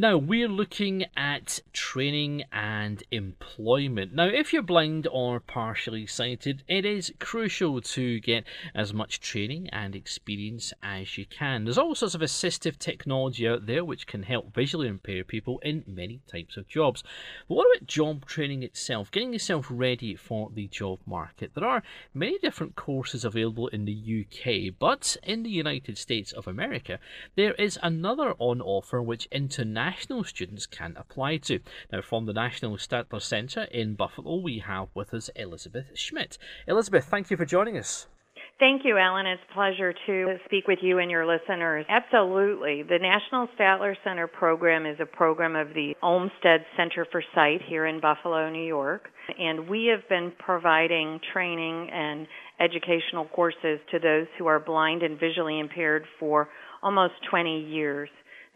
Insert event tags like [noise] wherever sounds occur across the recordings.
Now, we're looking at training and employment. Now, if you're blind or partially sighted, it is crucial to get as much training and experience as you can. There's all sorts of assistive technology out there which can help visually impaired people in many types of jobs. But what about job training itself? Getting yourself ready for the job market. There are many different courses available in the UK, but in the United States of America, there is another on offer which international national students can apply to. Now, from the National Statler Centre in Buffalo, we have with us Elizabeth Schmidt. Elizabeth, thank you for joining us. Thank you, Allan. It's a pleasure to speak with you and your listeners. Absolutely. The National Statler Center program is a program of the Olmsted Center for Sight here in Buffalo, New York. And we have been providing training and educational courses to those who are blind and visually impaired for almost 20 years.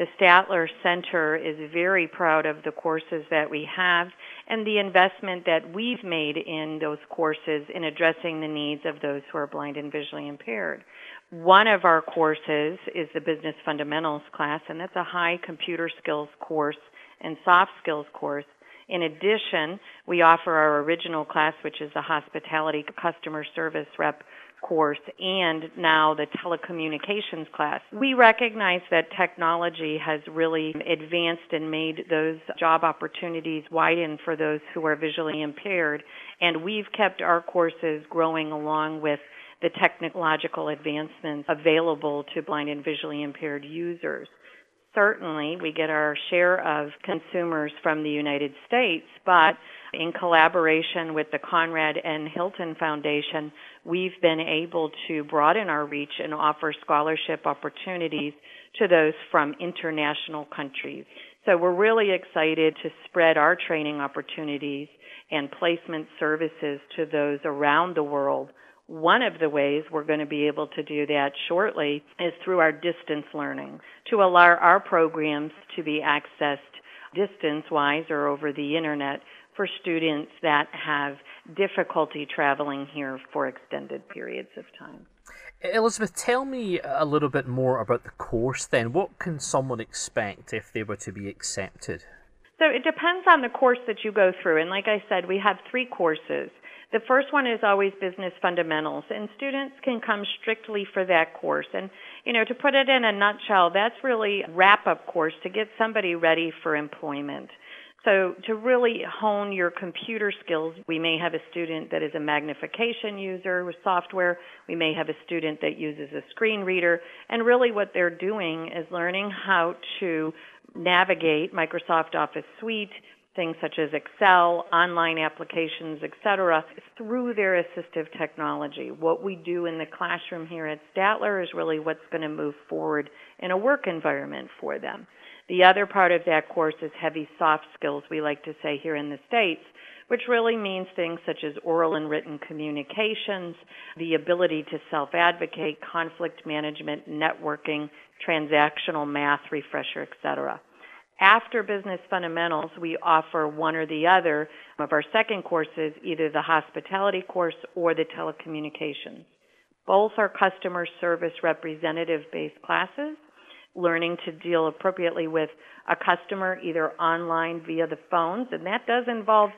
The Statler Center is very proud of the courses that we have and the investment that we've made in those courses in addressing the needs of those who are blind and visually impaired. One of our courses is the Business Fundamentals class, and that's a high computer skills course and soft skills course. In addition, we offer our original class, which is the Hospitality Customer Service Rep course and now the telecommunications class. We recognize that technology has really advanced and made those job opportunities widen for those who are visually impaired, and we've kept our courses growing along with the technological advancements available to blind and visually impaired users. Certainly, we get our share of consumers from the United States, but in collaboration with the Conrad N. Hilton Foundation, we've been able to broaden our reach and offer scholarship opportunities to those from international countries. So we're really excited to spread our training opportunities and placement services to those around the world. One of the ways we're going to be able to do that shortly is through our distance learning to allow our programs to be accessed distance wise or over the internet for students that have difficulty traveling here for extended periods of time. Elizabeth, tell me a little bit more about the course then. What can someone expect if they were to be accepted? So it depends on the course that you go through. And like I said, we have three courses. The first one is always business fundamentals, and students can come strictly for that course. And, you know, to put it in a nutshell, that's really a wrap up course to get somebody ready for employment. So to really hone your computer skills, we may have a student that is a magnification user with software. We may have a student that uses a screen reader. And really what they're doing is learning how to navigate Microsoft Office Suite, things such as Excel, online applications, etc., through their assistive technology. What we do in the classroom here at Statler is really what's going to move forward in a work environment for them. The other part of that course is heavy soft skills, we like to say here in the States, which really means things such as oral and written communications, the ability to self advocate, conflict management, networking, transactional math, refresher, etc. After business fundamentals, we offer one or the other of our second courses, either the hospitality course or the telecommunications. Both are customer service representative based classes learning to deal appropriately with a customer either online via the phones, and that does involve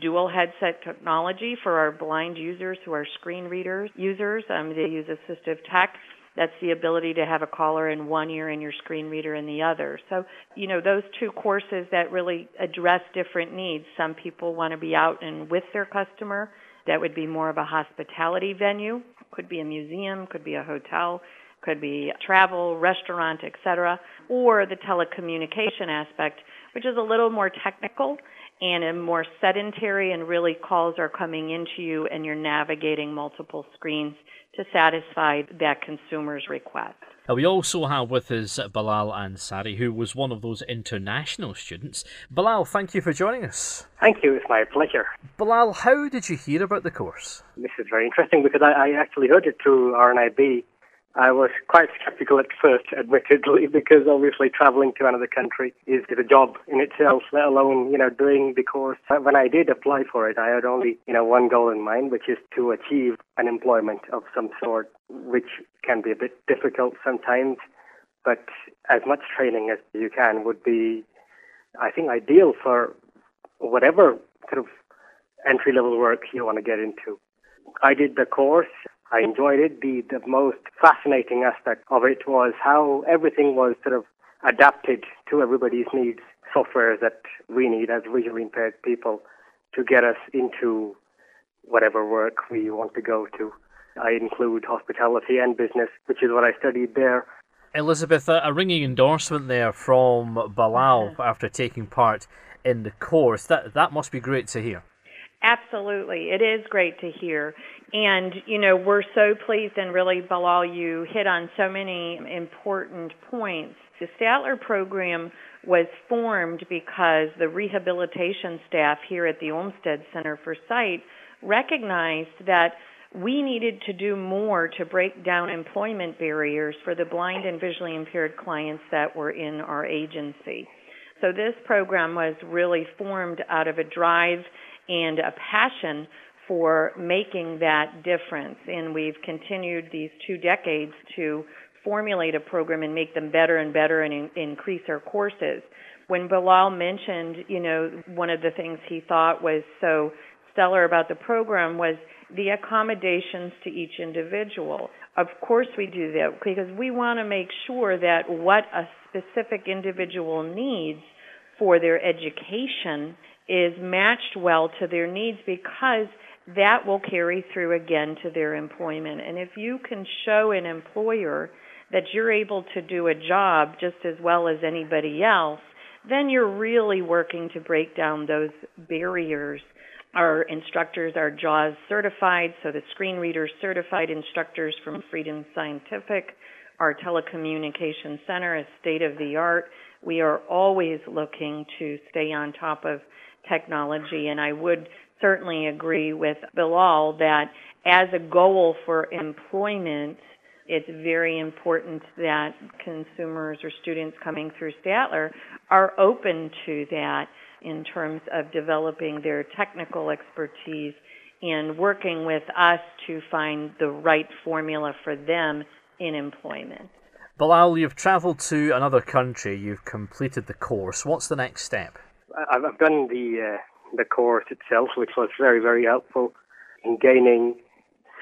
dual headset technology for our blind users who are screen readers users. Um, they use assistive tech. That's the ability to have a caller in one ear and your screen reader in the other. So, you know, those two courses that really address different needs. Some people want to be out and with their customer. That would be more of a hospitality venue. Could be a museum, could be a hotel, could be travel, restaurant, etc., or the telecommunication aspect, which is a little more technical and a more sedentary and really calls are coming into you and you're navigating multiple screens to satisfy that consumer's request. Now, we also have with us Bilal Ansari, who was one of those international students. Bilal, thank you for joining us. Thank you, it's my pleasure. Bilal, how did you hear about the course? This is very interesting because I, I actually heard it through RNIB I was quite skeptical at first, admittedly, [laughs] because obviously traveling to another country is, a job in itself, let alone, you know, doing the course. When I did apply for it, I had only, you know, one goal in mind, which is to achieve an employment of some sort, which can be a bit difficult sometimes. But as much training as you can would be, I think, ideal for whatever sort of entry level work you want to get into. I did the course I enjoyed it. The, the most fascinating aspect of it was how everything was sort of adapted to everybody's needs, software that we need as visually impaired people to get us into whatever work we want to go to. I include hospitality and business, which is what I studied there. Elizabeth, a, ringing endorsement there from Bilal after taking part in the course. That that must be great to hear. Absolutely. It is great to hear. And, you know, we're so pleased and really, Bilal, you hit on so many important points. The Statler program was formed because the rehabilitation staff here at the Olmsted Center for Sight recognized that we needed to do more to break down employment barriers for the blind and visually impaired clients that were in our agency. So this program was really formed out of a drive and a passion for making that difference. And we've continued these two decades to formulate a program and make them better and better and in, increase our courses. When Bilal mentioned, you know, one of the things he thought was so stellar about the program was the accommodations to each individual. Of course, we do that because we want to make sure that what a specific individual needs for their education is matched well to their needs because that will carry through again to their employment. And if you can show an employer that you're able to do a job just as well as anybody else, then you're really working to break down those barriers. Our instructors are JAWS certified, so the screen readers certified instructors from Freedom Scientific. Our telecommunications center is state of the art. We are always looking to stay on top of technology. And I would certainly agree with Bilal that as a goal for employment, it's very important that consumers or students coming through Statler are open to that in terms of developing their technical expertise and working with us to find the right formula for them in employment. Bilal, you've travelled to another country, you've completed the course. What's the next step? I've done the uh, the course itself, which was very very helpful in gaining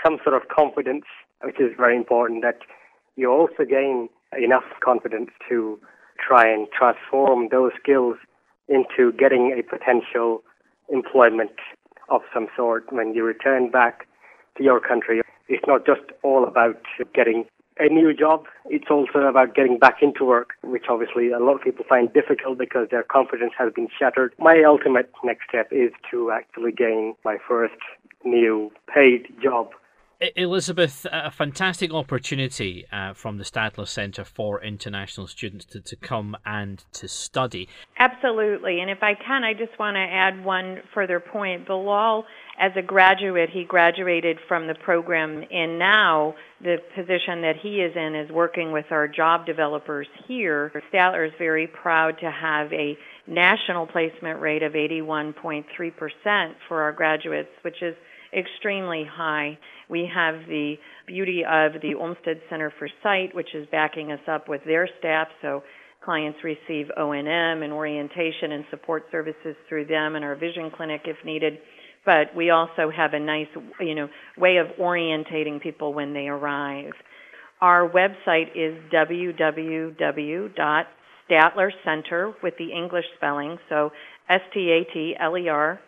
some sort of confidence, which is very important. That you also gain enough confidence to try and transform those skills into getting a potential employment of some sort when you return back to your country. It's not just all about getting a new job. It's also about getting back into work, which obviously a lot of people find difficult because their confidence has been shattered. My ultimate next step is to actually gain my first new paid job Elizabeth, a fantastic opportunity uh, from the Statler Centre for International Students to, to come and to study. Absolutely. And if I can, I just want to add one further point. Bilal, as a graduate, he graduated from the program, and now the position that he is in is working with our job developers here. Statler is very proud to have a national placement rate of 81.3% for our graduates, which is extremely high. We have the beauty of the Olmsted Center for Sight, which is backing us up with their staff, so clients receive O&M and orientation and support services through them and our vision clinic if needed. But we also have a nice, you know, way of orientating people when they arrive. Our website is www.statlercenter with the English spelling, so S T A T L E R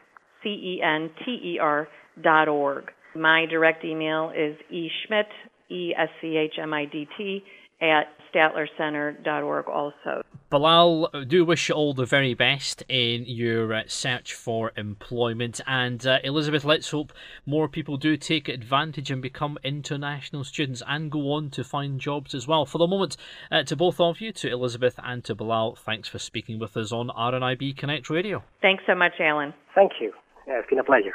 C E N T E R dot org. My direct email is eschmidt, E-S-C-H-M-I-D-T, at statlercenter.org also. Bilal, do wish you all the very best in your uh, search for employment. And uh, Elizabeth, let's hope more people do take advantage and become international students and go on to find jobs as well. For the moment, uh, to both of you, to Elizabeth and to Bilal, thanks for speaking with us on RNIB Connect Radio. Thanks so much, Allan. Thank you. Yeah, it's been a pleasure.